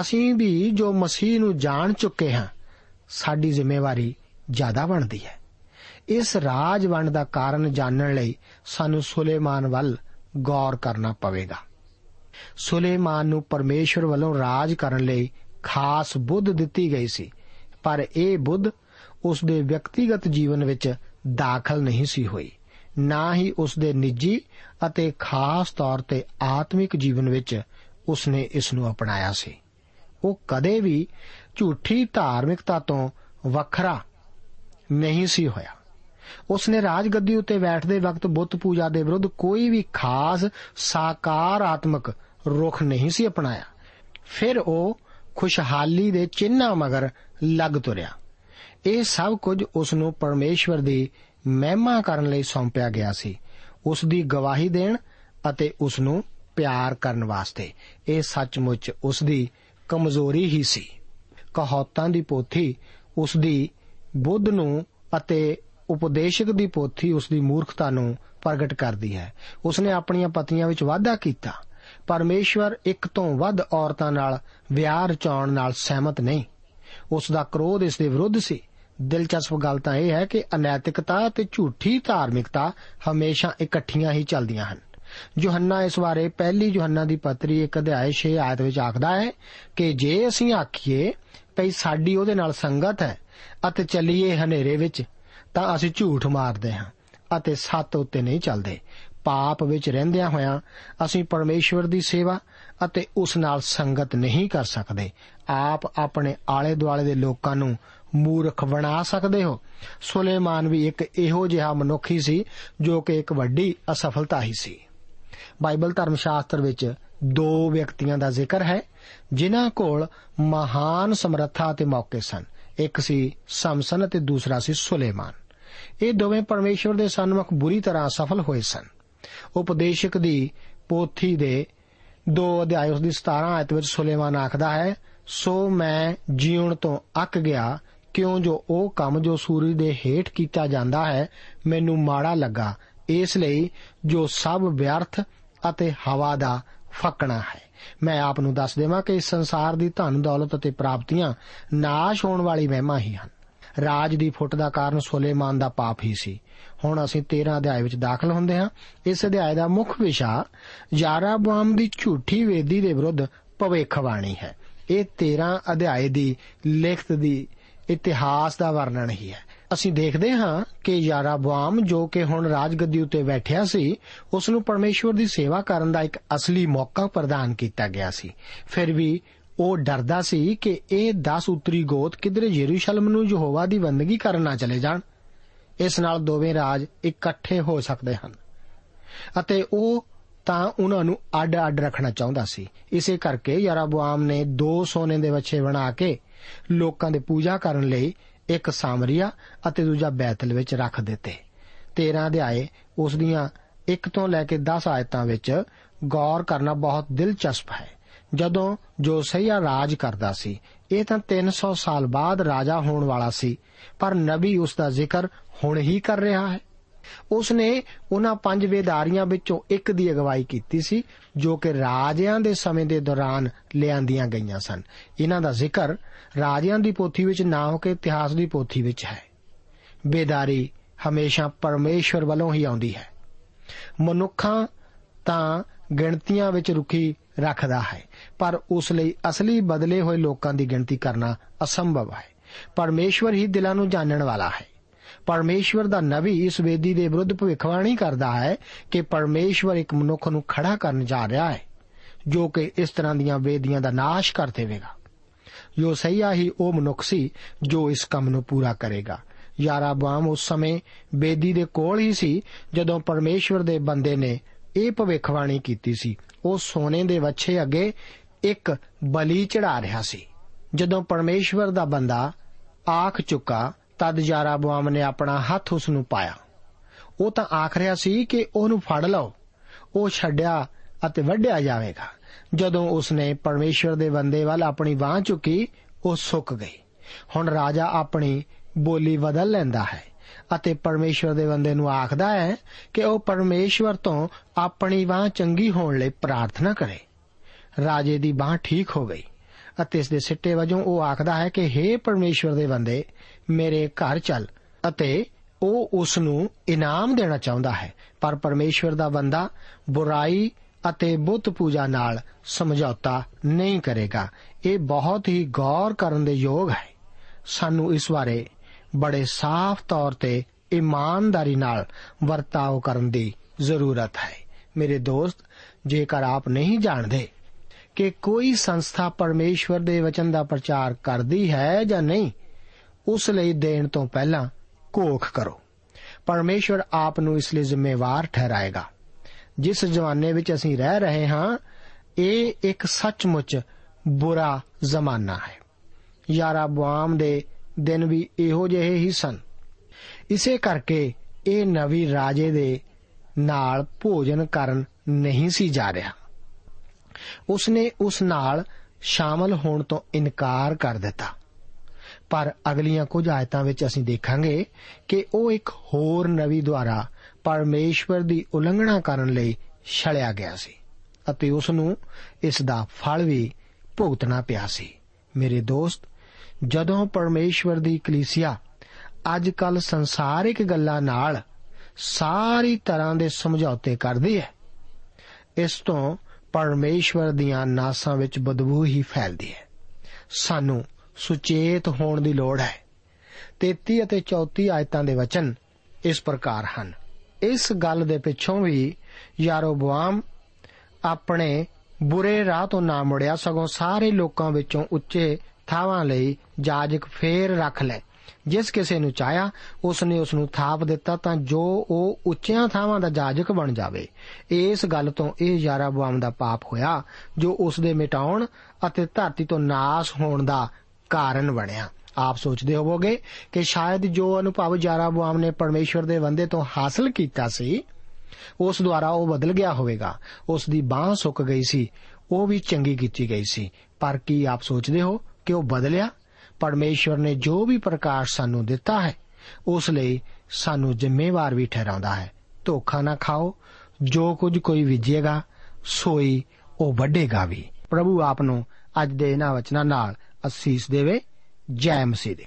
ਅਸੀਂ ਵੀ ਜੋ ਮਸੀਹ ਨੂੰ ਜਾਣ ਚੁੱਕੇ ਹਾਂ, ਸਾਡੀ ਜ਼ਿੰਮੇਵਾਰੀ ਜ਼ਿਆਦਾ ਬਣਦੀ ਹੈ। ਇਸ ਰਾਜ ਵੰਡ ਦਾ ਕਾਰਨ ਜਾਣਨ ਲਈ ਸਾਨੂੰ ਸੁਲੇਮਾਨ ਵੱਲ ਗੌਰ ਕਰਨਾ ਪਵੇਗਾ। ਸੁਲੇਮਾਨ ਨੂੰ ਪਰਮੇਸ਼ਵਰ ਵੱਲੋਂ ਰਾਜ ਕਰਨ ਲਈ ਖਾਸ ਬੁੱਧ ਦਿੱਤੀ ਗਈ ਸੀ, ਪਰ ਇਹ ਬੁੱਧ ਉਸ ਦੇ ਵਿਅਕਤੀਗਤ ਜੀਵਨ ਵਿੱਚ ਦਾਖਲ ਨਹੀਂ ਸੀ ਹੋਈ, ਨਾ ਹੀ ਉਸ ਦੇ ਨਿੱਜੀ ਅਤੇ ਖਾਸ ਤੌਰ ਤੇ ਆਤਮਿਕ ਜੀਵਨ ਵਿੱਚ ਉਸ ਨੇ ਇਸ ਨੂੰ ਅਪਣਾਇਆ ਸੀ। ਉਹ ਕਦੇ ਵੀ ਝੂਠੀ ਧਾਰਮਿਕਤਾ ਤੋਂ ਵੱਖਰਾ ਨਹੀਂ ਸੀ ਹੋਇਆ। ਉਸ ਨੇ ਰਾਜਗੱਦੀ ਉੱਤੇ ਬੈਠਦੇ ਵਕਤ ਬੁੱਤ ਪੂਜਾ ਦੇ ਵਿਰੁੱਧ ਕੋਈ ਵੀ ਖਾਸ ਸਾਕਾਰਾਤਮਕ ਰੁਖ ਨਹੀਂ ਸੀ ਅਪਣਾਇਆ। ਫਿਰ ਉਹ ਖੁਸ਼ਹਾਲੀ ਦੇ ਚਿੰਨ੍ਹਾਂ ਮਗਰ ਲੱਗ ਤੁਰਿਆ। ਇਹ ਸਭ ਕੁਝ ਉਸ ਨੂੰ ਪਰਮੇਸ਼ਵਰ ਦੀ ਮਹਿਮਾ ਕਰਨ ਲਈ ਸੌਂਪਿਆ ਗਿਆ ਸੀ। ਉਸ ਦੀ ਗਵਾਹੀ ਦੇਣ ਅਤੇ ਉਸ ਨੂੰ ਪਿਆਰ ਕਰਨ ਵਾਸਤੇ। ਇਹ ਸੱਚਮੁੱਚ ਉਸ ਦੀ ਕਮਜ਼ੋਰੀ ਹੀ ਸੀ। ਕਹੌਤਾਂ ਦੀ ਪੋਥੀ ਉਸ ਦੀ ਬੁੱਧ ਨੂੰ ਅਤੇ ਉਪਦੇਸ਼ਕ ਦੀ ਪੋਥੀ ਉਸ ਦੀ ਮੂਰਖਤਾ ਨੂੰ ਪ੍ਰਗਟ ਕਰਦੀ ਹੈ। ਉਸ ਨੇ ਆਪਣੀਆਂ ਪਤਨੀਆਂ ਵਿੱਚ ਵਾਅਦਾ ਕੀਤਾ, ਪਰਮੇਸ਼ਵਰ ਇੱਕ ਤੋਂ ਵੱਧ ਔਰਤਾਂ ਨਾਲ ਵਿਆਹ ਰਚਾਉਣ ਨਾਲ ਸਹਿਮਤ ਨਹੀਂ। ਉਸ ਦਾ ਕਰੋਧ ਇਸ ਦੇ ਵਿਰੁੱਧ ਸੀ। ਦਿਲਚਸਪ ਗੱਲ ਤਾਂ ਇਹ ਹੈ ਕਿ ਅਨੈਤਿਕਤਾ ਤੇ ਝੂਠੀ ਧਾਰਮਿਕਤਾ ਹਮੇਸ਼ਾ ਇਕੱਠੀਆਂ ਹੀ ਚੱਲਦੀਆਂ ਹਨ। ਯੋਹੰਨਾ ਇਸ ਬਾਰੇ ਪਹਿਲੀ ਯੋਹੰਨਾ ਦੀ ਪੱਤਰੀ ਇੱਕ ਅਧਿਆਇ 6 ਆਇਤ ਵਿੱਚ ਆਖਦਾ ਹੈ ਕਿ ਜੇ ਅਸੀਂ ਆਖੀਏ ਭਈ ਸਾਡੀ ਉਹਦੇ ਨਾਲ ਸੰਗਤ ਹੈ ਅਤੇ ਚੱਲੀਏ ਹਨੇਰੇ ਵਿੱਚ ਤਾਂ ਅਸੀਂ ਝੂਠ ਮਾਰਦੇ ਹਾਂ ਅਤੇ ਸੱਤ ਉੱਤੇ ਨਹੀਂ ਚੱਲਦੇ। ਪਾਪ ਵਿੱਚ ਰਹਿੰਦਿਆਂ ਹੋਇਆਂ ਅਸੀਂ ਪਰਮੇਸ਼ਵਰ ਦੀ ਸੇਵਾ ਅਤੇ ਉਸ ਨਾਲ ਸੰਗਤ ਨਹੀਂ ਕਰ ਸਕਦੇ। ਆਪ ਆਪਣੇ ਆਲੇ ਦੁਆਲੇ ਦੇ ਲੋਕਾਂ ਨੂੰ ਮੂਰਖ ਬਣਾ ਸਕਦੇ ਹੋ। ਸੁਲੇਮਾਨ ਵੀ ਇੱਕ ਇਹੋ ਜਿਹਾ ਮਨੁੱਖੀ ਸੀ ਜੋ ਕਿ ਇੱਕ ਵੱਡੀ ਅਸਫਲਤਾ ਹੀ ਸੀ। ਬਾਈਬਲ ਧਰਮ ਸ਼ਾਸਤਰ ਵਿੱਚ ਦੋ ਵਿਅਕਤੀਆਂ ਦਾ ਜ਼ਿਕਰ ਹੈ, ਜਿਨ੍ਹਾਂ ਕੋਲ ਮਹਾਨ ਸਮਰੱਥਾ ਅਤੇ ਮੌਕੇ ਸਨ। ਇੱਕ ਸੀ ਸਮਸਨ ਅਤੇ ਦੂਸਰਾ ਸੀ ਸੁਲੇਮਾਨ। ਇਹ ਦੋਵੇਂ ਪਰਮੇਸ਼ਵਰ ਦੇ ਸਨਮੁਖ ਬੁਰੀ ਤਰ੍ਹਾਂ ਸਫਲ ਹੋਏ ਸਨ। ਉਪਦੇਸ਼ਕ ਦੀ ਪੋਥੀ ਦੇ ਦੋ ਅਧਿਆਇ ਉਸ ਦੀ 17 ਆਇਤ ਵਿੱਚ ਸੁਲੇਮਾਨ ਆਖਦਾ ਹੈ, ਸੋ ਮੈਂ ਜੀਉਣ ਤੋਂ ਅੱਕ ਗਿਆ, ਕਿਉਂ ਜੋ ਉਹ ਕੰਮ ਜੋ ਸੂਰਜ ਦੇ ਹੇਠ ਕੀਤਾ ਜਾਂਦਾ ਹੈ, ਮੈਨੂੰ ਮਾੜਾ ਲੱਗਾ। ਇਸ ਲਈ ਜੋ ਸਭ ਵਿਅਰਥ ਅਤੇ ਹਵਾ ਦਾ ਫੱਕਣਾ ਹੈ। ਮੈਂ ਆਪ ਨੂੰ ਦੱਸ ਦੇਵਾਂ ਕਿ ਇਸ ਸੰਸਾਰ ਦੀ ਧਨ ਦੌਲਤ ਅਤੇ ਪ੍ਰਾਪਤੀਆਂ ਨਾਸ਼ ਹੋਣ ਵਾਲੀ ਮਹਿਮਾ ਹੀ ਹਨ। ਰਾਜ ਦੀ ਫੁੱਟ ਦਾ ਕਾਰਨ ਸੁਲੇਮਾਨ ਦਾ ਪਾਪ ਹੀ ਸੀ। ਹੁਣ ਅਸੀਂ 13 ਅਧਿਆਇ ਵਿੱਚ ਦਾਖਲ ਹੁੰਦੇ ਹਾਂ। ਇਸ ਅਧਿਆਇ ਦਾ ਮੁੱਖ ਵਿਸ਼ਾ ਯਾਰਾਬਾਮ ਦੀ ਝੂਠੀ ਵੇਦੀ ਦੇ ਵਿਰੁੱਧ ਭਵਿੱਖਬਾਣੀ ਹੈ। ਇਹ 13 ਅਧਿਆਇ ਦੀ ਲਿਖਤ ਦੀ ਇਤਿਹਾਸ ਦਾ ਵਰਣਨ ਹੀ ਹੈ। ਅਸੀਂ ਦੇਖਦੇ ਹਾਂ ਕਿ ਯਾਰਾਬਾਮ ਜੋ ਕਿ ਹੁਣ ਰਾਜਗੱਦੀ ਉੱਤੇ ਬੈਠਿਆ ਸੀ, ਉਸ ਨੂੰ ਪਰਮੇਸ਼ਵਰ ਦੀ ਸੇਵਾ ਕਰਨ ਦਾ ਇੱਕ ਅਸਲੀ ਮੌਕਾ ਪ੍ਰਦਾਨ ਕੀਤਾ ਗਿਆ ਸੀ। ਫਿਰ ਵੀ ਉਹ ਡਰਦਾ ਸੀ ਕਿ ਇਹ 10 ਉਤਰੀ ਗੋਤ ਕਿਧਰੇ ਯਰੂਸ਼ਲਮ ਨੂੰ ਯਹੋਵਾ ਦੀ ਬੰਦਗੀ ਕਰਨ ਨਾ ਚਲੇ ਜਾਣ। ਇਸ ਨਾਲ ਦੋਵੇਂ ਰਾਜ ਇਕੱਠੇ ਹੋ ਸਕਦੇ ਹਨ। ਅਤੇ ਉਹ ਤਾਂ ਉਹਨਾਂ ਨੂੰ ਅੱਡ-ਅੱਡ ਰੱਖਣਾ ਚਾਹੁੰਦਾ ਸੀ। ਇਸੇ ਕਰਕੇ ਯਰਾਬੁਆਮ ਨੇ ਦੋ ਸੋਨੇ ਦੇ ਵੱਛੇ ਬਣਾ ਕੇ ਲੋਕਾਂ ਦੇ ਪੂਜਾ ਕਰਨ ਲਈ ਇੱਕ ਸਾਮਰੀਆ ਅਤੇ ਦੂਜਾ ਬੈਤਲ ਵਿੱਚ ਰੱਖ ਦਿੱਤੇ। 13 ਅਧਿਆਏ ਉਸ ਦੀਆਂ 1 ਤੋਂ ਲੈ ਕੇ 10 ਆਇਤਾਂ ਵਿੱਚ ਗੌਰ ਕਰਨਾ ਬਹੁਤ ਦਿਲਚਸਪ ਹੈ। ਜਦੋਂ ਜੋਸਈਆ ਰਾਜ ਕਰਦਾ ਸੀ, ਇਹ ਤਾਂ 300 ਸਾਲ ਬਾਅਦ ਰਾਜਾ ਹੋਣ ਵਾਲਾ ਸੀ, ਪਰ ਨਬੀ ਉਸ ਦਾ ਜ਼ਿਕਰ ਹੁਣ ਹੀ ਕਰ ਰਿਹਾ ਹੈ। ਉਸ ਨੇ ਉਹਨਾਂ ਪੰਜ ਵੇਦਾਰੀਆਂ ਵਿੱਚੋਂ ਇੱਕ ਦੀ ਅਗਵਾਈ ਕੀਤੀ ਸੀ, ਜੋ ਕਿ ਰਾਜਿਆਂ ਦੇ ਸਮੇਂ ਦੇ ਦੌਰਾਨ ਲਿਆਂਦੀਆਂ ਗਈਆਂ ਸਨ। ਇਹਨਾਂ ਦਾ ਜ਼ਿਕਰ ਰਾਜਿਆਂ ਦੀ ਪੋਥੀ ਵਿੱਚ ਨਾ ਹੋ ਕੇ ਇਤਿਹਾਸ ਦੀ ਪੋਥੀ ਵਿੱਚ ਹੈ। ਬੇਦਾਰੀ ਹਮੇਸ਼ਾ ਪਰਮੇਸ਼ਵਰ ਵੱਲੋਂ ਹੀ ਆਉਂਦੀ ਹੈ। ਮਨੁੱਖਾਂ ਤਾਂ ਗਿਣਤੀਆਂ ਵਿੱਚ ਰੁਕੀ ਰੱਖਦਾ ਹੈ। ਪਰ ਉਸ ਲਈ ਅਸਲੀ ਬਦਲੇ ਹੋਏ ਲੋਕਾਂ ਦੀ ਗਿਣਤੀ ਕਰਨਾ ਅਸੰਭਵ ਹੈ। ਪਰਮੇਸ਼ਵਰ ਹੀ ਦਿਲਾਂ ਨੂੰ ਜਾਣਨ ਵਾਲਾ ਹੈ। ਪਰਮੇਸ਼ਵਰ ਦਾ ਨਬੀ ਇਸ ਵੇਦੀ ਦੇ ਵਿਰੁੱਧ ਭਵਿੱਖਬਾਣੀ ਕਰਦਾ ਹੈ ਕਿ ਪਰਮੇਸ਼ਵਰ ਇੱਕ ਮਨੁੱਖ ਨੂੰ ਖੜਾ ਕਰਨ ਜਾ ਰਿਹਾ ਹੈ, ਜੋ ਕਿ ਇਸ ਤਰ੍ਹਾਂ ਦੀਆਂ ਵੇਦੀਆਂ ਦਾ ਨਾਸ਼ ਕਰ ਦੇਵੇਗਾ। ਯੋਸਈਆ ਹੀ ਉਹ ਮਨੁੱਖ ਸੀ ਜੋ ਇਸ ਕੰਮ ਨੂੰ ਪੂਰਾ ਕਰੇਗਾ। ਯਾਰਾਬਾਮ ਉਸ ਸਮੇਂ ਬੇਦੀ ਦੇ ਕੋਲ ਹੀ ਸੀ ਜਦੋਂ ਪਰਮੇਸ਼ਵਰ ਦੇ ਬੰਦੇ ਨੇ ਇਹ ਭਵਿੱਖਬਾਣੀ ਕੀਤੀ ਸੀ। ਉਹ ਸੋਨੇ ਦੇ ਵੱਛੇ ਅੱਗੇ ਇੱਕ ਬਲੀ ਚੜਾ ਰਿਹਾ ਸੀ। ਜਦੋਂ ਪਰਮੇਸ਼ਵਰ ਦਾ ਬੰਦਾ ਆਖ ਚੁੱਕਾ, ਤਦ ਯਾਰਾਬਾਮ ਨੇ ਆਪਣਾ ਹੱਥ ਉਸ ਨੂੰ ਪਾਇਆ। ਉਹ ਤਾਂ ਆਖ ਰਿਹਾ ਸੀ ਕਿ ਉਹਨੂੰ ਫੜ ਲਓ। ਉਹ ਛੱਡਿਆ ਅਤੇ ਵੱਢਿਆ ਜਾਵੇਗਾ। ਜਦੋਂ ਉਸਨੇ ਪਰਮੇਸ਼ਵਰ ਦੇ ਬੰਦੇ ਵੱਲ ਆਪਣੀ ਬਾਹ ਚੁੱਕੀ, ਉਹ ਸੁੱਕ ਗਈ। ਹੁਣ ਰਾਜਾ ਆਪਣੀ ਬੋਲੀ ਬਦਲ ਲੈਂਦਾ ਹੈ। ਅਤੇ ਪਰਮੇਸ਼ਵਰ ਦੇ ਬੰਦੇ ਨੂੰ ਆਖਦਾ ਹੈ ਕਿ ਉਹ ਪਰਮੇਸ਼ਵਰ ਤੋਂ ਆਪਣੀ ਬਾਹ ਚੰਗੀ ਹੋਣ ਲਈ ਪ੍ਰਾਰਥਨਾ ਕਰੇ। ਰਾਜੇ ਦੀ ਬਾਹ ਠੀਕ ਹੋ ਗਈ ਅਤੇ ਇਸ ਦੇ ਸਿੱਟੇ ਵਜੋਂ ਉਹ ਆਖਦਾ ਹੈ ਕਿ हे ਪਰਮੇਸ਼ਵਰ ਦੇ ਬੰਦੇ, ਮੇਰੇ ਘਰ ਚੱਲ ਅਤੇ ਉਹ ਉਸ ਨੂੰ ਇਨਾਮ ਦੇਣਾ ਚਾਹੁੰਦਾ ਹੈ। ਪਰ ਪਰਮੇਸ਼ਵਰ ਦਾ ਬੰਦਾ ਬੁਰਾਈ ਅਤੇ ਬੁੱਤ ਪੂਜਾ ਨਾਲ ਸਮਝੌਤਾ ਨਹੀਂ ਕਰੇਗਾ। ਇਹ ਬਹੁਤ ਹੀ ਗੌਰ ਕਰਨ ਦੇ ਯੋਗ ਹੈ। ਸਾਨੂੰ ਇਸ ਬਾਰੇ ਬੜੇ ਸਾਫ਼ ਤੌਰ ਤੇ ਇਮਾਨਦਾਰੀ ਨਾਲ ਵਰਤਾਓ ਕਰਨ ਦੀ ਜ਼ਰੂਰਤ ਹੈ। ਮੇਰੇ ਦੋਸਤ, ਜੇਕਰ ਆਪ ਨਹੀਂ ਜਾਣਦੇ ਕਿ ਕੋਈ ਸੰਸਥਾ ਪਰਮੇਸ਼ਵਰ ਦੇ ਵਚਨ ਦਾ ਪ੍ਰਚਾਰ ਕਰਦੀ ਹੈ ਜਾਂ ਨਹੀਂ, ਉਸ ਲਈ ਦੇਣ ਤੋਂ ਪਹਿਲਾਂ ਕੋਖ ਕਰੋ। ਪਰਮੇਸ਼ਵਰ ਆਪ ਨੂੰ ਇਸ ਲਈ ਜ਼ਿੰਮੇਵਾਰ ਠਹਿਰਾਏਗਾ। ਜਿਸ ਜਵਾਨੇ ਵਿੱਚ ਅਸੀਂ ਰਹਿ ਰਹੇ ਹਾਂ, ਇਹ ਇੱਕ ਸੱਚਮੁੱਚ ਬੁਰਾ ਜ਼ਮਾਨਾ ਹੈ। ਯਾਰਾਬਾਮ ਦੇ ਦਿਨ ਵੀ ਇਹੋ ਜਿਹੇ ਹੀ ਸਨ। ਇਸੇ ਕਰਕੇ ਇਹ ਨਵੀਂ ਰਾਜੇ ਦੇ ਨਾਲ ਭੋਜਨ ਕਰਨ ਨਹੀਂ ਸੀ ਜਾ ਰਿਹਾ। ਉਸਨੇ ਉਸ ਨਾਲ ਸ਼ਾਮਲ ਹੋਣ ਤੋਂ ਇਨਕਾਰ ਕਰ ਦਿੱਤਾ। ਪਰ ਅਗਲੀਆਂ ਕੁਝ ਆਇਤਾਂ ਵਿੱਚ ਅਸੀਂ ਦੇਖਾਂਗੇ ਕਿ ਉਹ ਇੱਕ ਹੋਰ ਨਵੀ ਦੁਆਰਾ ਪਰਮੇਸ਼ਵਰ ਦੀ ਉਲੰਘਣਾ ਕਰਨ ਲਈ ਛਲਿਆ ਗਿਆ ਸੀ ਅਤੇ ਉਸ ਨੂੰ ਇਸ ਦਾ ਫਲ ਵੀ ਭੁਗਤਣਾ ਪਿਆ ਸੀ। ਮੇਰੇ ਦੋਸਤ ਜਦੋਂ ਪਰਮੇਸ਼ਵਰ ਦੀ ਕਲੀਸਿਆ ਅੱਜ ਕੱਲ ਸੰਸਾਰਿਕ ਗੱਲਾਂ ਨਾਲ ਸਾਰੀ ਤਰ੍ਹਾਂ ਦੇ ਸਮਝੌਤੇ ਕਰਦੀ ਹੈ, ਇਸ ਤੋਂ ਪਰਮੇਸ਼ਵਰ ਦੀਆਂ ਨਾਸਾਂ ਵਿੱਚ ਬਦਬੂ ਹੀ ਫੈਲਦੀ ਹੈ। ਸਾਨੂੰ ਸੁਚੇਤ ਹੋਣ ਦੀ ਲੋੜ ਹੈ। 33 ਅਤੇ 34 ਆਇਤਾਂ ਦੇ ਵਚਨ ਇਸ ਪ੍ਰਕਾਰ ਹਨ। ਇਸ ਗੱਲ ਦੇ ਪਿੱਛੋਂ ਵੀ ਯਾਰੋਬਾਮ ਆਪਣੇ ਬੁਰੇ ਰਾਹ ਤੋਂ ਨਾ ਮੁੜਿਆ ਸਗੋਂ ਸਾਰੇ ਲੋਕਾਂ ਵਿੱਚੋਂ ਉੱਚੇ ਥਾਵਾਂ ਲਈ ਜਾਜਕ ਫੇਰ ਰੱਖ ਲੈ। ਜਿਸ ਕਿਸੇ ਨੂੰ ਚਾਹਿਆ ਉਸ ਨੇ ਉਸ ਨੂੰ ਥਾਪ ਦਿੱਤਾ ਤਾਂ ਜੋ ਉਹ ਉੱਚੀਆਂ ਥਾਵਾਂ ਦਾ ਜਾਜਕ ਬਣ ਜਾਵੇ। ਇਸ ਗੱਲ ਤੋਂ ਇਹ ਯਾਰਾਬਾਮ ਦਾ ਪਾਪ ਹੋਇਆ, ਜੋ ਉਸ ਦੇ ਮਿਟਾਉਣ ਅਤੇ ਧਰਤੀ ਤੋਂ ਨਾਸ ਹੋਣ ਦਾ ਕਾਰਨ ਬਣਿਆ। ਆਪ ਸੋਚਦੇ ਹੋਵੋਗੇ ਕਿ ਸ਼ਾਇਦ ਜੋ ਅਨੁਭਵ ਯਾਰਾਬਾਮ ਨੇ ਪਰਮੇਸ਼ਵਰ ਦੇ ਬੰਦੇ ਤੋਂ ਹਾਸਲ ਕੀਤਾ ਸੀ, ਉਸ ਦੁਆਰਾ ਉਹ ਬਦਲ ਗਿਆ ਹੋਵੇਗਾ। ਉਸ ਦੀ ਬਾਹ ਸੁੱਕ ਗਈ ਸੀ, ਉਹ ਵੀ ਚੰਗੀ ਕੀਤੀ ਗਈ ਸੀ। ਪਰ ਕੀ ਆਪ ਸੋਚਦੇ ਹੋ? ਕਿ ਉਹ ਬਦਲਿਆ? ਪਰਮੇਸ਼ਵਰ ਨੇ ਜੋ ਵੀ ਪ੍ਰਕਾਸ਼ ਸਾਨੂੰ ਦਿੱਤਾ ਹੈ, ਉਸ ਲਈ ਸਾਨੂੰ ਜ਼ਿੰਮੇਵਾਰ ਵੀ ਠਹਿਰਾਉਂਦਾ ਹੈ। ਧੋਖਾ ਨਾ ਖਾਓ, ਜੋ ਕੁਝ ਕੋਈ ਵਿਜੇਗਾ, ਸੋਈ ਉਹ ਵੱਡੇਗਾ ਵੀ। ਪ੍ਰਭੂ ਆਪ ਨੂੰ ਅੱਜ ਦੇ ਇਹਨਾਂ ਵਚਨਾਂ ਨਾਲ ਅਸੀਸ ਦੇਵੇ। ਜੈ ਮਸੀਹ ਦੀ।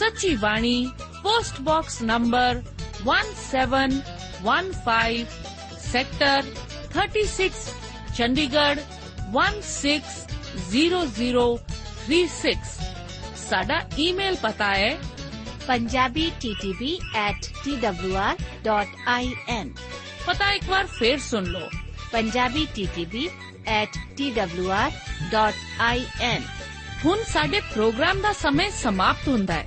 Sachi Bani post box number 1715 sector 36 Chandigarh 160036 ਸਾਡਾ ਈਮੇਲ ਪਤਾ ਹੈ punjabi ttb at twr.in ਪਤਾ ਇੱਕ ਵਾਰ ਫੇਰ ਸੁਣ ਲਓ punjabi ttb at twr.in ਹੁਣ ਸਾਡੇ ਪ੍ਰੋਗਰਾਮ ਦਾ ਸਮੇਂ ਸਮਾਪਤ ਹੁੰਦਾ ਹੈ